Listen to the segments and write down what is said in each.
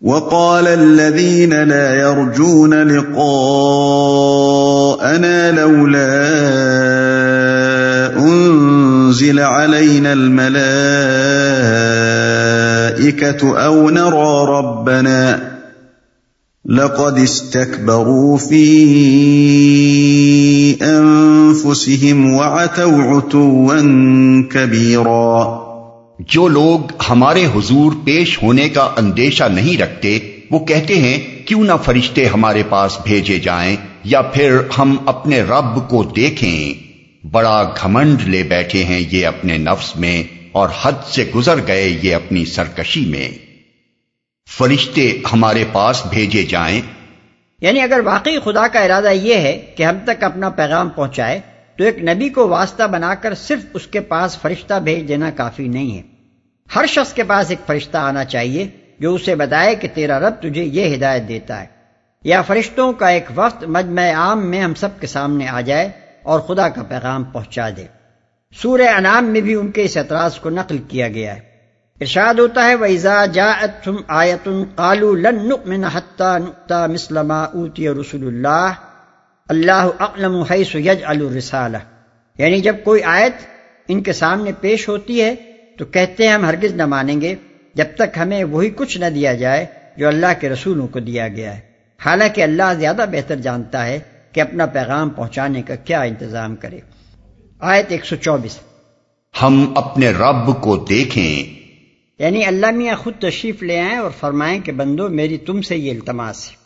وقال الذين لا يرجون لقاءنا لولا انزل علينا الملائكه او نرى ربنا لقد استكبروا في انفسهم وعتوا عتوا كبيرا جو لوگ ہمارے حضور پیش ہونے کا اندیشہ نہیں رکھتے، وہ کہتے ہیں، کیوں نہ فرشتے ہمارے پاس بھیجے جائیں یا پھر ہم اپنے رب کو دیکھیں۔ بڑا گھمنڈ لے بیٹھے ہیں یہ اپنے نفس میں اور حد سے گزر گئے یہ اپنی سرکشی میں۔ فرشتے ہمارے پاس بھیجے جائیں۔ یعنی اگر واقعی خدا کا ارادہ یہ ہے کہ ہم تک اپنا پیغام پہنچائے تو ایک نبی کو واسطہ بنا کر صرف اس کے پاس فرشتہ بھیج دینا کافی نہیں ہے۔ ہر شخص کے پاس ایک فرشتہ آنا چاہیے جو اسے بتائے کہ تیرا رب تجھے یہ ہدایت دیتا ہے۔ یا فرشتوں کا ایک وقت مجمع عام میں ہم سب کے سامنے آ جائے اور خدا کا پیغام پہنچا دے۔ سورہ انعام میں بھی ان کے اس اعتراض کو نقل کیا گیا ہے۔ ارشاد ہوتا ہے، وَإِذَا جَاءَتْهُمْ آيَةٌ قَالُوا لَن نُؤْمِنَ حَتَّى نُؤْتَى مِثْلَ مَا أُوتِيَ اللہ اقلم حیث یج الرسالہ۔ یعنی جب کوئی آیت ان کے سامنے پیش ہوتی ہے تو کہتے ہیں ہم ہرگز نہ مانیں گے جب تک ہمیں وہی کچھ نہ دیا جائے جو اللہ کے رسولوں کو دیا گیا ہے۔ حالانکہ اللہ زیادہ بہتر جانتا ہے کہ اپنا پیغام پہنچانے کا کیا انتظام کرے۔ آیت 124 ہم اپنے رب کو دیکھیں۔ یعنی اللہ میاں خود تشریف لے آئیں اور فرمائیں کہ بندو میری تم سے یہ التماس ہے۔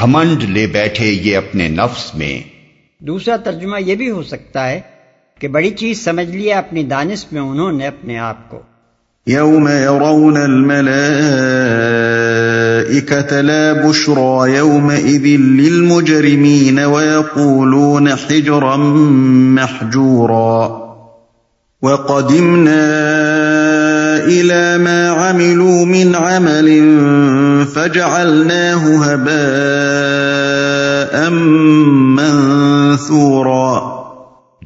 گھمنڈ لے بیٹھے یہ اپنے نفس میں۔ دوسرا ترجمہ یہ بھی ہو سکتا ہے کہ بڑی چیز سمجھ لیا اپنی دانش میں انہوں نے اپنے آپ کو۔ يوم يرون لا بشرى يومئذ للمجرمين ويقولون حجرا محجورا۔ وقدمنا إلى ما عملوا من عمل فجعلناه هباء منثورا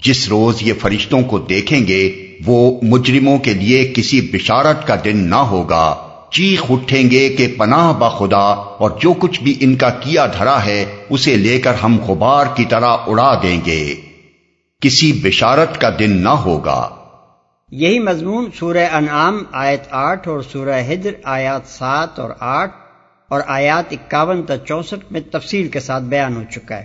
جس روز یہ فرشتوں کو دیکھیں گے، وہ مجرموں کے لیے کسی بشارت کا دن نہ ہوگا۔ چیخ اٹھیں گے کہ پناہ با خدا، اور جو کچھ بھی ان کا کیا دھرا ہے، اسے لے کر ہم غبار کی طرح اڑا دیں گے۔ کسی بشارت کا دن نہ ہوگا۔ یہی مضمون سورہ انعام آیت آٹھ اور سورہ ہجر آیات سات اور آٹھ اور آیات اکاون تا چونسٹھ میں تفصیل کے ساتھ بیان ہو چکا ہے۔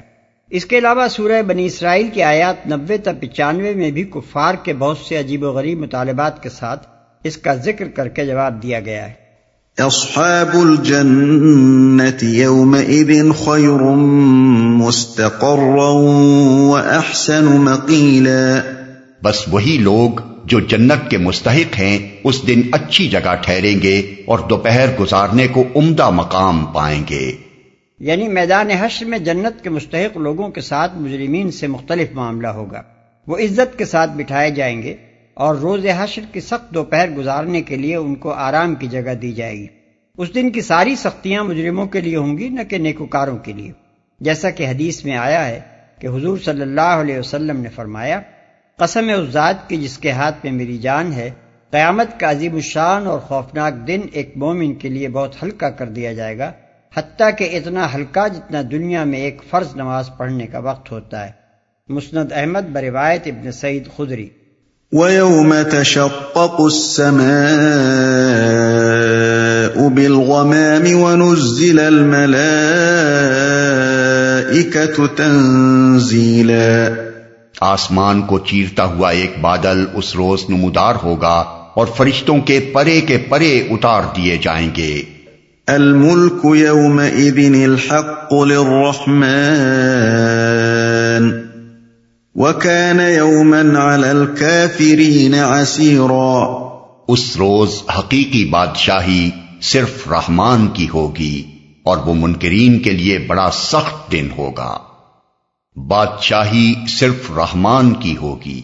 اس کے علاوہ سورہ بنی اسرائیل کی آیات نبے تا پچانوے میں بھی کفار کے بہت سے عجیب و غریب مطالبات کے ساتھ اس کا ذکر کر کے جواب دیا گیا ہے۔ اصحاب الجنت خیر مستقرا مقیلا۔ بس وہی لوگ جو جنت کے مستحق ہیں، اس دن اچھی جگہ ٹھہریں گے اور دوپہر گزارنے کو عمدہ مقام پائیں گے۔ یعنی میدان حشر میں جنت کے مستحق لوگوں کے ساتھ مجرمین سے مختلف معاملہ ہوگا۔ وہ عزت کے ساتھ بٹھائے جائیں گے اور روز حشر کی سخت دوپہر گزارنے کے لیے ان کو آرام کی جگہ دی جائے گی۔ اس دن کی ساری سختیاں مجرموں کے لیے ہوں گی، نہ کہ نیکوکاروں کے لیے۔ جیسا کہ حدیث میں آیا ہے کہ حضور صلی اللہ علیہ وسلم نے فرمایا قسم اس ذات کی جس کے ہاتھ میں میری جان ہے، قیامت کا عظیم الشان اور خوفناک دن ایک مومن کے لیے بہت ہلکا کر دیا جائے گا، حتیٰ کہ اتنا ہلکا جتنا دنیا میں ایک فرض نماز پڑھنے کا وقت ہوتا ہے۔ مسند احمد بروایت ابن سعید خدری۔ وَيَوْمَ تَشَقَّقُ السَّمَاءُ بِالْغَمَامِ وَنُزِّلَ الْمَلَائِكَةُ تَنزِيلًا۔ آسمان کو چیرتا ہوا ایک بادل اس روز نمودار ہوگا اور فرشتوں کے پرے کے پرے اتار دیے جائیں گے۔ الملک الحق للرحمن وكان يوما على الكافرين عسيرا اس روز حقیقی بادشاہی صرف رحمان کی ہوگی اور وہ منکرین کے لیے بڑا سخت دن ہوگا۔ بادشاہی صرف رحمان کی ہوگی۔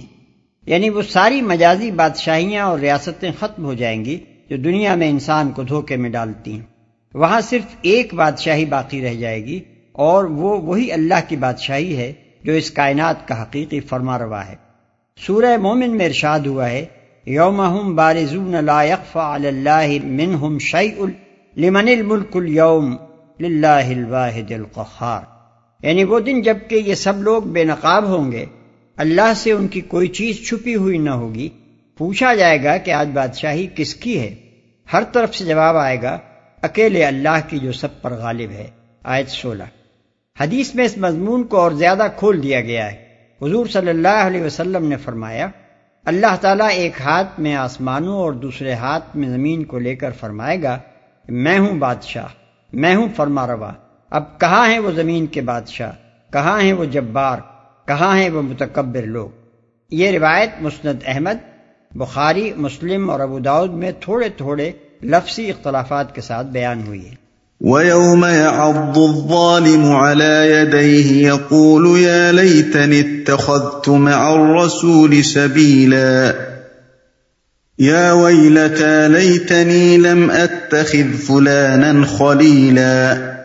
یعنی وہ ساری مجازی بادشاہیاں اور ریاستیں ختم ہو جائیں گی جو دنیا میں انسان کو دھوکے میں ڈالتی ہیں۔ وہاں صرف ایک بادشاہی باقی رہ جائے گی اور وہ وہی اللہ کی بادشاہی ہے جو اس کائنات کا حقیقی فرما روا ہے۔ سورہ مومن میں ارشاد ہوا ہے یوم بارزون لا يخفى على الله منهم لمن الملک اليوم للہ الواحد القخار یعنی وہ دن جبکہ یہ سب لوگ بے نقاب ہوں گے، اللہ سے ان کی کوئی چیز چھپی ہوئی نہ ہوگی، پوچھا جائے گا کہ آج بادشاہی کس کی ہے؟ ہر طرف سے جواب آئے گا، اکیلے اللہ کی جو سب پر غالب ہے۔ آیت سولہ۔ حدیث میں اس مضمون کو اور زیادہ کھول دیا گیا ہے۔ حضور صلی اللہ علیہ وسلم نے فرمایا، اللہ تعالیٰ ایک ہاتھ میں آسمانوں اور دوسرے ہاتھ میں زمین کو لے کر فرمائے گا، میں ہوں بادشاہ، میں ہوں فرما روا اب کہاں ہیں وہ زمین کے بادشاہ؟ کہاں ہیں وہ جبار؟ کہاں ہیں وہ متکبر لوگ؟ یہ روایت مسند احمد، بخاری، مسلم اور ابو داود میں تھوڑے تھوڑے لفظی اختلافات کے ساتھ بیان ہوئی ہے۔ وَيَوْمَ يَعَضُّ الظَّالِمُ عَلَى يَدَيْهِ يَقُولُ يَا لَيْتَنِ اتَّخَذْتُ مَعَ الرَّسُولِ سَبِيلًا۔ يَا وَيْلَتَى لَيْتَنِي لَمْ أَتَّخِذْ فُلَانًا خَلِيلًا۔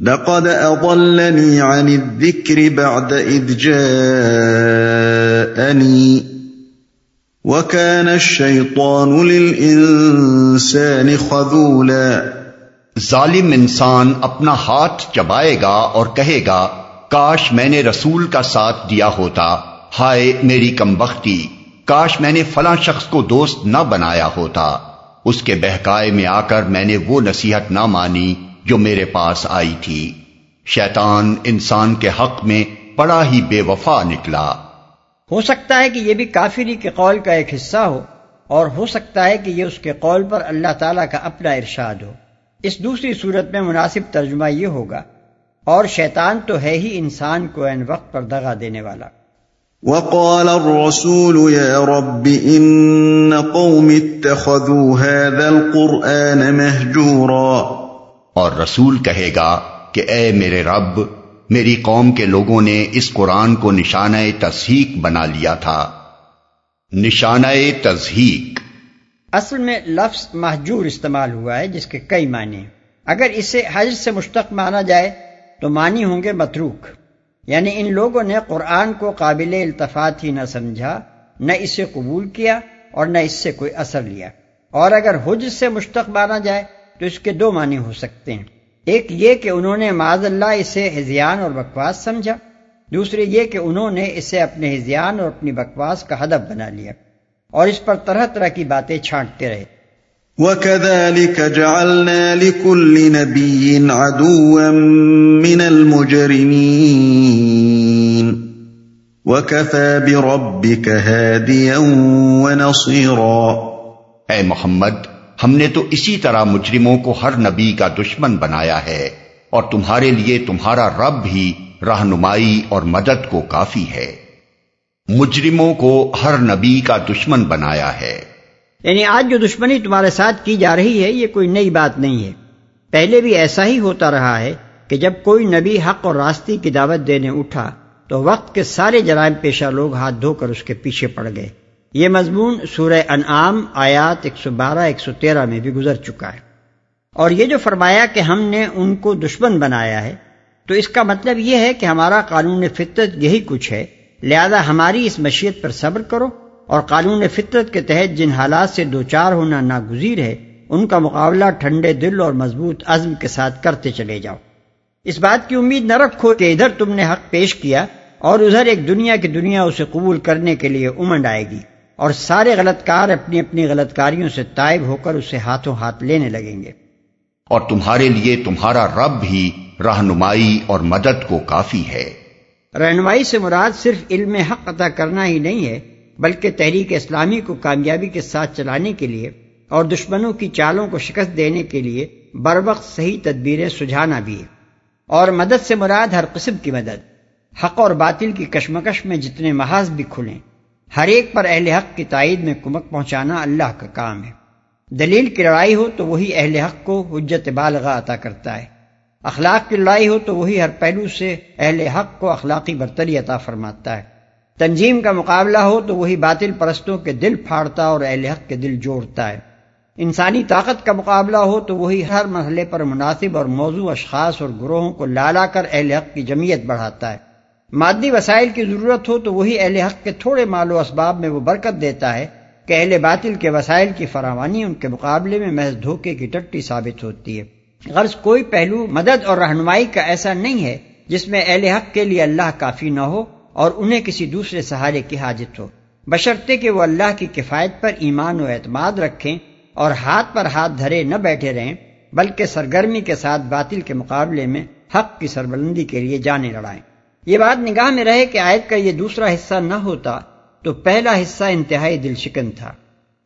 لقد أضلني عن الذكر بعد إذ جاءني وكان الشيطان للإنسان خذولا ظالم انسان اپنا ہاتھ چبائے گا اور کہے گا، کاش میں نے رسول کا ساتھ دیا ہوتا۔ ہائے میری کم بختی، کاش میں نے فلاں شخص کو دوست نہ بنایا ہوتا۔ اس کے بہکائے میں آ کر میں نے وہ نصیحت نہ مانی۔ جو میرے پاس آئی تھی۔ شیطان انسان کے حق میں بڑا ہی بے وفا نکلا۔ ہو سکتا ہے کہ یہ بھی کافری کے قول کا ایک حصہ ہو اور ہو سکتا ہے کہ یہ اس کے قول پر اللہ تعالیٰ کا اپنا ارشاد ہو۔ اس دوسری صورت میں مناسب ترجمہ یہ ہوگا اور شیطان تو ہے ہی انسان کو این وقت پر دغا دینے والا۔ وقال الرسول يا رب ان قوم اتخذوا هذا القرآن مهجورا۔ اور رسول کہے گا کہ اے میرے رب، میری قوم کے لوگوں نے اس قرآن کو نشانہ تصحیق بنا لیا تھا۔ نشانہ تصحیق۔ اصل میں لفظ محجور استعمال ہوا ہے، جس کے کئی معنی اگر اسے حج سے مشتق مانا جائے، تو معنی ہوں گے متروک۔ یعنی ان لوگوں نے قرآن کو قابل التفات ہی نہ سمجھا، نہ اسے قبول کیا اور نہ اس سے کوئی اثر لیا۔ اور اگر حج سے مشتق مانا جائے تو اس کے دو معنی ہو سکتے ہیں۔ ایک یہ کہ انہوں نے معذ اللہ اسے ہزیان اور بکواس سمجھا۔ دوسرے یہ کہ انہوں نے اسے اپنے ہزیان اور اپنی بکواس کا ہدف بنا لیا۔ اور اس پر طرح طرح کی باتیں چھانٹتے رہے۔ وَكَذَلِكَ جَعَلْنَا لِكُلِّ نَبِيٍّ عَدُوًا مِّنَ الْمُجْرِمِينَ۔ وَكَفَى بِرَبِّكَ هَادِيًا وَنَصِيرًا۔ اے محمد ہم نے تو اسی طرح مجرموں کو ہر نبی کا دشمن بنایا ہے، اور تمہارے لیے تمہارا رب ہی رہنمائی اور مدد کو کافی ہے۔ مجرموں کو ہر نبی کا دشمن بنایا ہے۔ یعنی آج جو دشمنی تمہارے ساتھ کی جا رہی ہے، یہ کوئی نئی بات نہیں ہے۔ پہلے بھی ایسا ہی ہوتا رہا ہے کہ جب کوئی نبی حق اور راستی کی دعوت دینے اٹھا، تو وقت کے سارے جرائم پیشہ لوگ ہاتھ دھو کر اس کے پیچھے پڑ گئے۔ یہ مضمون سورہ انعام آیات 112 113 میں بھی گزر چکا ہے۔ اور یہ جو فرمایا کہ ہم نے ان کو دشمن بنایا ہے، تو اس کا مطلب یہ ہے کہ ہمارا قانون فطرت یہی کچھ ہے۔ لہذا ہماری اس مشیت پر صبر کرو اور قانون فطرت کے تحت جن حالات سے دوچار ہونا ناگزیر ہے، ان کا مقابلہ ٹھنڈے دل اور مضبوط عزم کے ساتھ کرتے چلے جاؤ۔ اس بات کی امید نہ رکھو کہ ادھر تم نے حق پیش کیا اور ادھر ایک دنیا کی دنیا اسے قبول کرنے کے لیے امنڈ آئے گی۔ اور سارے غلط کار اپنی اپنی غلط کاریوں سے تائب ہو کر اسے ہاتھوں ہاتھ لینے لگیں گے۔ اور تمہارے لیے تمہارا رب ہی رہنمائی اور مدد کو کافی ہے۔ رہنمائی سے مراد صرف علم حق عطا کرنا ہی نہیں ہے بلکہ تحریک اسلامی کو کامیابی کے ساتھ چلانے کے لیے اور دشمنوں کی چالوں کو شکست دینے کے لیے بر وقت صحیح تدبیریں سجھانا بھی ہے۔ اور مدد سے مراد ہر قسم کی مدد حق اور باطل کی کشمکش میں جتنے محاذ بھی کھلیں۔ ہر ایک پر اہل حق کی تائید میں کمک پہنچانا اللہ کا کام ہے۔ دلیل کی لڑائی ہو تو وہی اہل حق کو حجت بالغ عطا کرتا ہے۔ اخلاق کی لڑائی ہو تو وہی ہر پہلو سے اہل حق کو اخلاقی برتری عطا فرماتا ہے۔ تنظیم کا مقابلہ ہو تو وہی باطل پرستوں کے دل پھاڑتا اور اہل حق کے دل جوڑتا ہے۔ انسانی طاقت کا مقابلہ ہو تو وہی ہر مرحلے پر مناسب اور موضوع اشخاص اور گروہوں کو لالا کر اہل حق کی جمعیت بڑھاتا ہے۔ مادی وسائل کی ضرورت ہو تو وہی اہل حق کے تھوڑے مال و اسباب میں وہ برکت دیتا ہے کہ اہل باطل کے وسائل کی فراوانی ان کے مقابلے میں محض دھوکے کی ٹٹی ثابت ہوتی ہے۔ غرض کوئی پہلو، مدد اور رہنمائی کا ایسا نہیں ہے جس میں اہل حق کے لیے اللہ کافی نہ ہو اور انہیں کسی دوسرے سہارے کی حاجت ہو۔ بشرطے کہ وہ اللہ کی کفایت پر ایمان و اعتماد رکھیں اور ہاتھ پر ہاتھ دھرے نہ بیٹھے رہیں، بلکہ سرگرمی کے ساتھ باطل کے مقابلے میں حق کی سربلندی کے لیے جانے لڑائیں۔ یہ بات نگاہ میں رہے کہ آیت کا یہ دوسرا حصہ نہ ہوتا تو پہلا حصہ انتہائی دل شکن تھا۔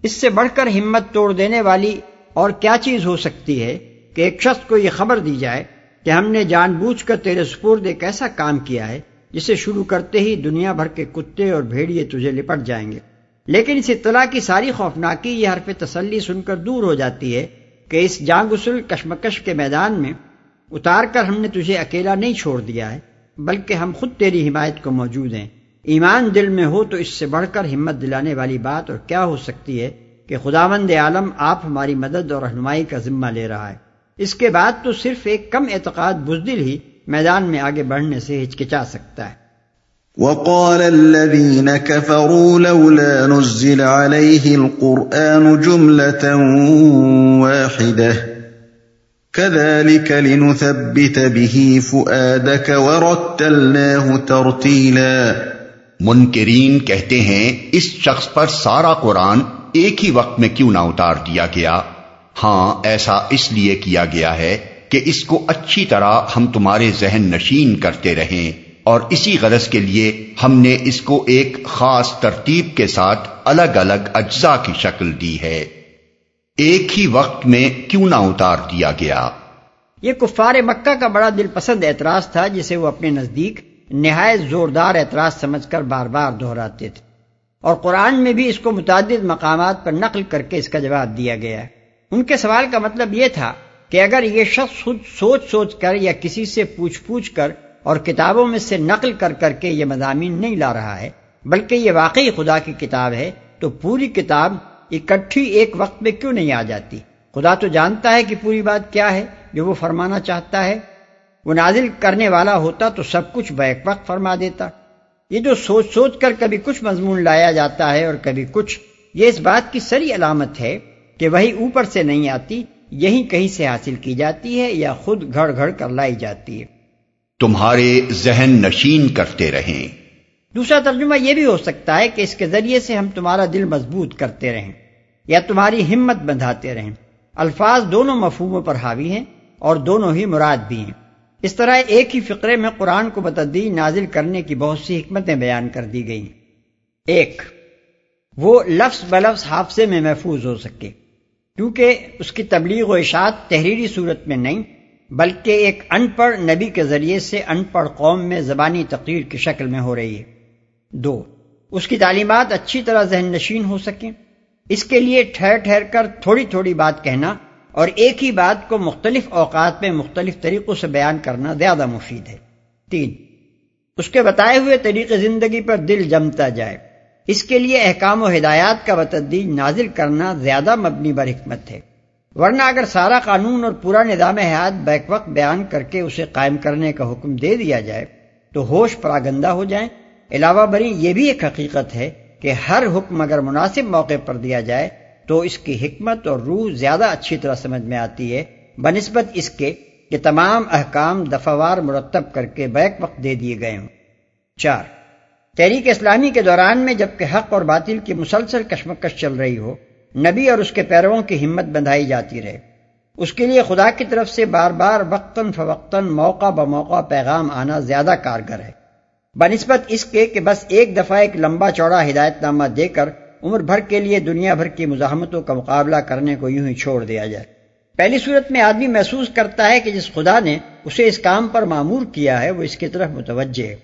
اس سے بڑھ کر ہمت توڑ دینے والی اور کیا چیز ہو سکتی ہے کہ ایک شخص کو یہ خبر دی جائے کہ ہم نے جان بوجھ کر تیرے سپرد ایک ایسا کام کیا ہے، جسے شروع کرتے ہی دنیا بھر کے کتے اور بھیڑیے تجھے لپٹ جائیں گے۔ لیکن اس اطلاع کی ساری خوفناکی یہ حرف تسلی سن کر دور ہو جاتی ہے کہ اس جان غسل کشمکش کے میدان میں اتار کر ہم نے تجھے اکیلا نہیں چھوڑ دیا ہے۔ بلکہ ہم خود تیری حمایت کو موجود ہیں۔ ایمان دل میں ہو تو اس سے بڑھ کر ہمت دلانے والی بات اور کیا ہو سکتی ہے کہ خداوند عالم آپ ہماری مدد اور رہنمائی کا ذمہ لے رہا ہے۔ اس کے بعد تو صرف ایک کم اعتقاد بزدل ہی میدان میں آگے بڑھنے سے ہچکچا سکتا ہے۔ وقال الذين كفروا لولا نزل عليه القرآن جملة واحدة۔ كذلك لنثبت به فؤادك ورتلناه ترتيلا. منکرین کہتے ہیں، اس شخص پر سارا قرآن ایک ہی وقت میں کیوں نہ اتار دیا گیا؟ ہاں ایسا اس لیے کیا گیا ہے کہ اس کو اچھی طرح ہم تمہارے ذہن نشین کرتے رہیں اور اسی غرض کے لیے ہم نے اس کو ایک خاص ترتیب کے ساتھ الگ الگ اجزاء کی شکل دی ہے۔ ایک ہی وقت میں کیوں نہ اتار دیا گیا؟ یہ کفار مکہ کا بڑا دل پسند اعتراض تھا، جسے وہ اپنے نزدیک نہایت زوردار اعتراض سمجھ کر بار بار دہراتے تھے۔ اور قرآن میں بھی اس کو متعدد مقامات پر نقل کر کے اس کا جواب دیا گیا۔ ہے ان کے سوال کا مطلب یہ تھا کہ اگر یہ شخص خود سوچ سوچ کر یا کسی سے پوچھ پوچھ کر اور کتابوں میں سے نقل کر کر کے یہ مضامین نہیں لا رہا ہے، بلکہ یہ واقعی خدا کی کتاب ہے، تو پوری کتاب اکٹھی ایک وقت میں کیوں نہیں آ جاتی؟ خدا تو جانتا ہے کہ پوری بات کیا ہے، جو وہ فرمانا چاہتا ہے۔ وہ نازل کرنے والا ہوتا تو سب کچھ بیک وقت فرما دیتا۔ یہ جو سوچ سوچ کر کبھی کچھ مضمون لایا جاتا ہے اور کبھی کچھ، یہ اس بات کی سری علامت ہے کہ وہی اوپر سے نہیں آتی یہی کہیں سے حاصل کی جاتی ہے یا خود گھڑ گھڑ کر لائی جاتی ہے۔ تمہارے ذہن نشین کرتے رہیں۔ دوسرا ترجمہ یہ بھی ہو سکتا ہے کہ اس کے ذریعے سے ہم تمہارا دل مضبوط کرتے رہیں یا تمہاری ہمت بندھاتے رہیں۔ الفاظ دونوں مفہوموں پر حاوی ہیں اور دونوں ہی مراد بھی ہیں۔ اس طرح ایک ہی فقرے میں قرآن کو بتدی نازل کرنے کی بہت سی حکمتیں بیان کر دی گئی ایک، وہ لفظ بلفظ حافظے میں محفوظ ہو سکے، کیونکہ اس کی تبلیغ و اشاعت تحریری صورت میں نہیں، بلکہ ایک ان پڑھ نبی کے ذریعے سے ان پڑھ قوم میں زبانی تقریر کی شکل میں ہو رہی ہے۔ دو۔ اس کی تعلیمات اچھی طرح ذہن نشین ہو سکیں۔ اس کے لیے ٹھہر ٹھہر کر تھوڑی تھوڑی بات کہنا اور ایک ہی بات کو مختلف اوقات میں مختلف طریقوں سے بیان کرنا زیادہ مفید ہے۔ تین۔ اس کے بتائے ہوئے طریقے زندگی پر دل جمتا جائے۔ اس کے لیے احکام و ہدایات کا بتدین نازل کرنا زیادہ مبنی بر حکمت ہے۔ ورنہ اگر سارا قانون اور پورا نظام حیات بیک وقت بیان کر کے اسے قائم کرنے کا حکم دے دیا جائے تو ہوش پراگندہ ہو جائیں۔ علاوہ بری یہ بھی ایک حقیقت ہے کہ ہر حکم اگر مناسب موقع پر دیا جائے تو اس کی حکمت اور روح زیادہ اچھی طرح سمجھ میں آتی ہے، بنسبت اس کے کہ تمام احکام دفعوار مرتب کر کے بیک وقت دے دیے گئے ہوں۔ چار، تحریک اسلامی کے دوران میں جبکہ حق اور باطل کی مسلسل کشمکش چل رہی ہو، نبی اور اس کے پیرووں کی ہمت بندھائی جاتی رہے۔ اس کے لیے خدا کی طرف سے بار بار وقتاً فوقتاً، موقع بموقع پیغام آنا زیادہ کارگر ہے۔ بنسبت اس کے کہ بس ایک دفعہ ایک لمبا چوڑا ہدایت نامہ دے کر عمر بھر کے لیے دنیا بھر کی مزاحمتوں کا مقابلہ کرنے کو یوں ہی چھوڑ دیا جائے۔ پہلی صورت میں آدمی محسوس کرتا ہے کہ جس خدا نے اسے اس کام پر معمور کیا ہے، وہ اس کی طرف متوجہ ہے۔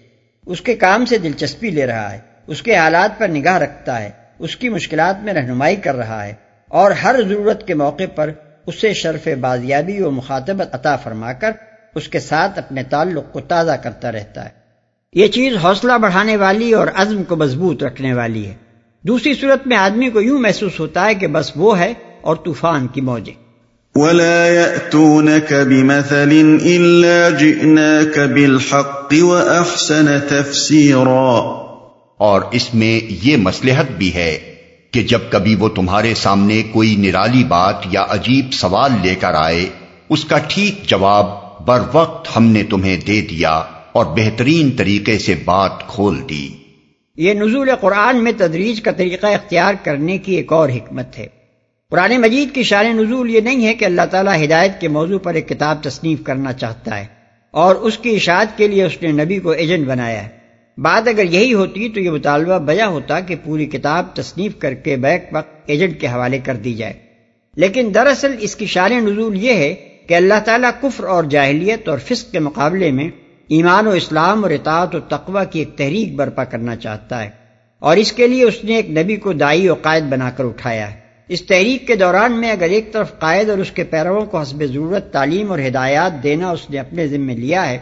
اس کے کام سے دلچسپی لے رہا ہے، اس کے حالات پر نگاہ رکھتا ہے، اس کی مشکلات میں رہنمائی کر رہا ہے اور ہر ضرورت کے موقع پر اسے شرف بازیابی و مخاطبت عطا فرما کر اس کے ساتھ اپنے تعلق کو تازہ کرتا رہتا ہے۔ یہ چیز حوصلہ بڑھانے والی اور عزم کو مضبوط رکھنے والی ہے۔ دوسری صورت میں آدمی کو یوں محسوس ہوتا ہے کہ بس وہ ہے اور طوفان کی موجیں۔ ولا يأتونك بمثل إلا جئناك بالحق وأحسن تفسيرا۔ اور اس میں یہ مسلحت بھی ہے کہ جب کبھی وہ تمہارے سامنے کوئی نرالی بات یا عجیب سوال لے کر آئے اس کا ٹھیک جواب بر وقت ہم نے تمہیں دے دیا۔ اور بہترین طریقے سے بات کھول دی یہ نزول قرآن میں تدریج کا طریقہ اختیار کرنے کی ایک اور حکمت ہے۔ قرآن مجید کی شان نزول یہ نہیں ہے کہ اللہ تعالیٰ ہدایت کے موضوع پر ایک کتاب تصنیف کرنا چاہتا ہے اور اس کی اشاعت کے لیے اس نے نبی کو ایجنٹ بنایا ہے۔ بات اگر یہی ہوتی تو یہ مطالبہ بجا ہوتا کہ پوری کتاب تصنیف کر کے بیک وقت ایجنٹ کے حوالے کر دی جائے۔ لیکن دراصل اس کی شان نزول یہ ہے کہ اللہ تعالیٰ کفر اور جاہلیت اور فسق کے مقابلے میں ایمان و اسلام اور اطاعت و تقوی کی ایک تحریک برپا کرنا چاہتا ہے اور اس کے لیے اس نے ایک نبی کو دائی و قائد بنا کر اٹھایا ہے۔ اس تحریک کے دوران میں اگر ایک طرف قائد اور اس کے پیرووں کو حسب ضرورت تعلیم اور ہدایات دینا اس نے اپنے ذمے لیا ہے،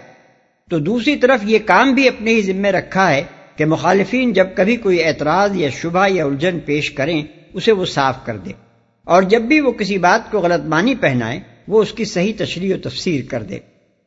تو دوسری طرف یہ کام بھی اپنے ہی ذمے رکھا ہے کہ مخالفین جب کبھی کوئی اعتراض یا شبہ یا الجھن پیش کریں، اسے وہ صاف کر دے۔ اور جب بھی وہ کسی بات کو غلط مانی پہنائے، وہ اس کی صحیح تشریح و تفسیر کر دے۔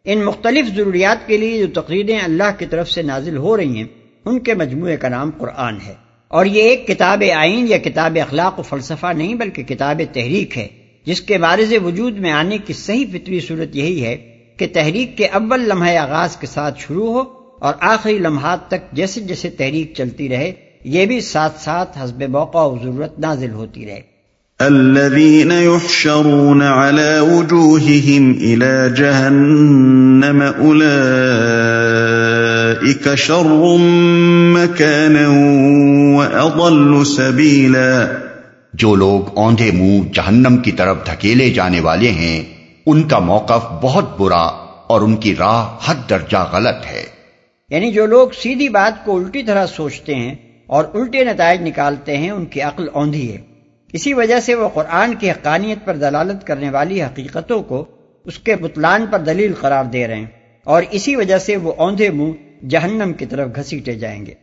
ان مختلف ضروریات کے لیے جو تقریریں اللہ کی طرف سے نازل ہو رہی ہیں، ان کے مجموعے کا نام قرآن ہے۔ اور یہ ایک کتاب آئین یا کتاب اخلاق و فلسفہ نہیں بلکہ کتاب تحریک ہے، جس کے بارز وجود میں آنے کی صحیح فطری صورت یہی ہے کہ تحریک کے اول لمحے آغاز کے ساتھ شروع ہو اور آخری لمحات تک جیسے جیسے تحریک چلتی رہے، یہ بھی ساتھ ساتھ حسب موقع و ضرورت نازل ہوتی رہے۔ الذين يحشرون على وجوههم إلى جهنم أولئك شر مكانا وأضل سبيلا. جو لوگ اوندھے منہ جہنم کی طرف دھکیلے جانے والے ہیں ان کا موقف بہت برا اور ان کی راہ حد درجہ غلط ہے۔ یعنی جو لوگ سیدھی بات کو الٹی طرح سوچتے ہیں اور الٹے نتائج نکالتے ہیں ان کی عقل اوندھی ہے۔ اسی وجہ سے وہ قرآن کی حقانیت پر دلالت کرنے والی حقیقتوں کو اس کے بتلان پر دلیل قرار دے رہے ہیں اور اسی وجہ سے وہ اوندھے منہ جہنم کی طرف گھسیٹے جائیں گے۔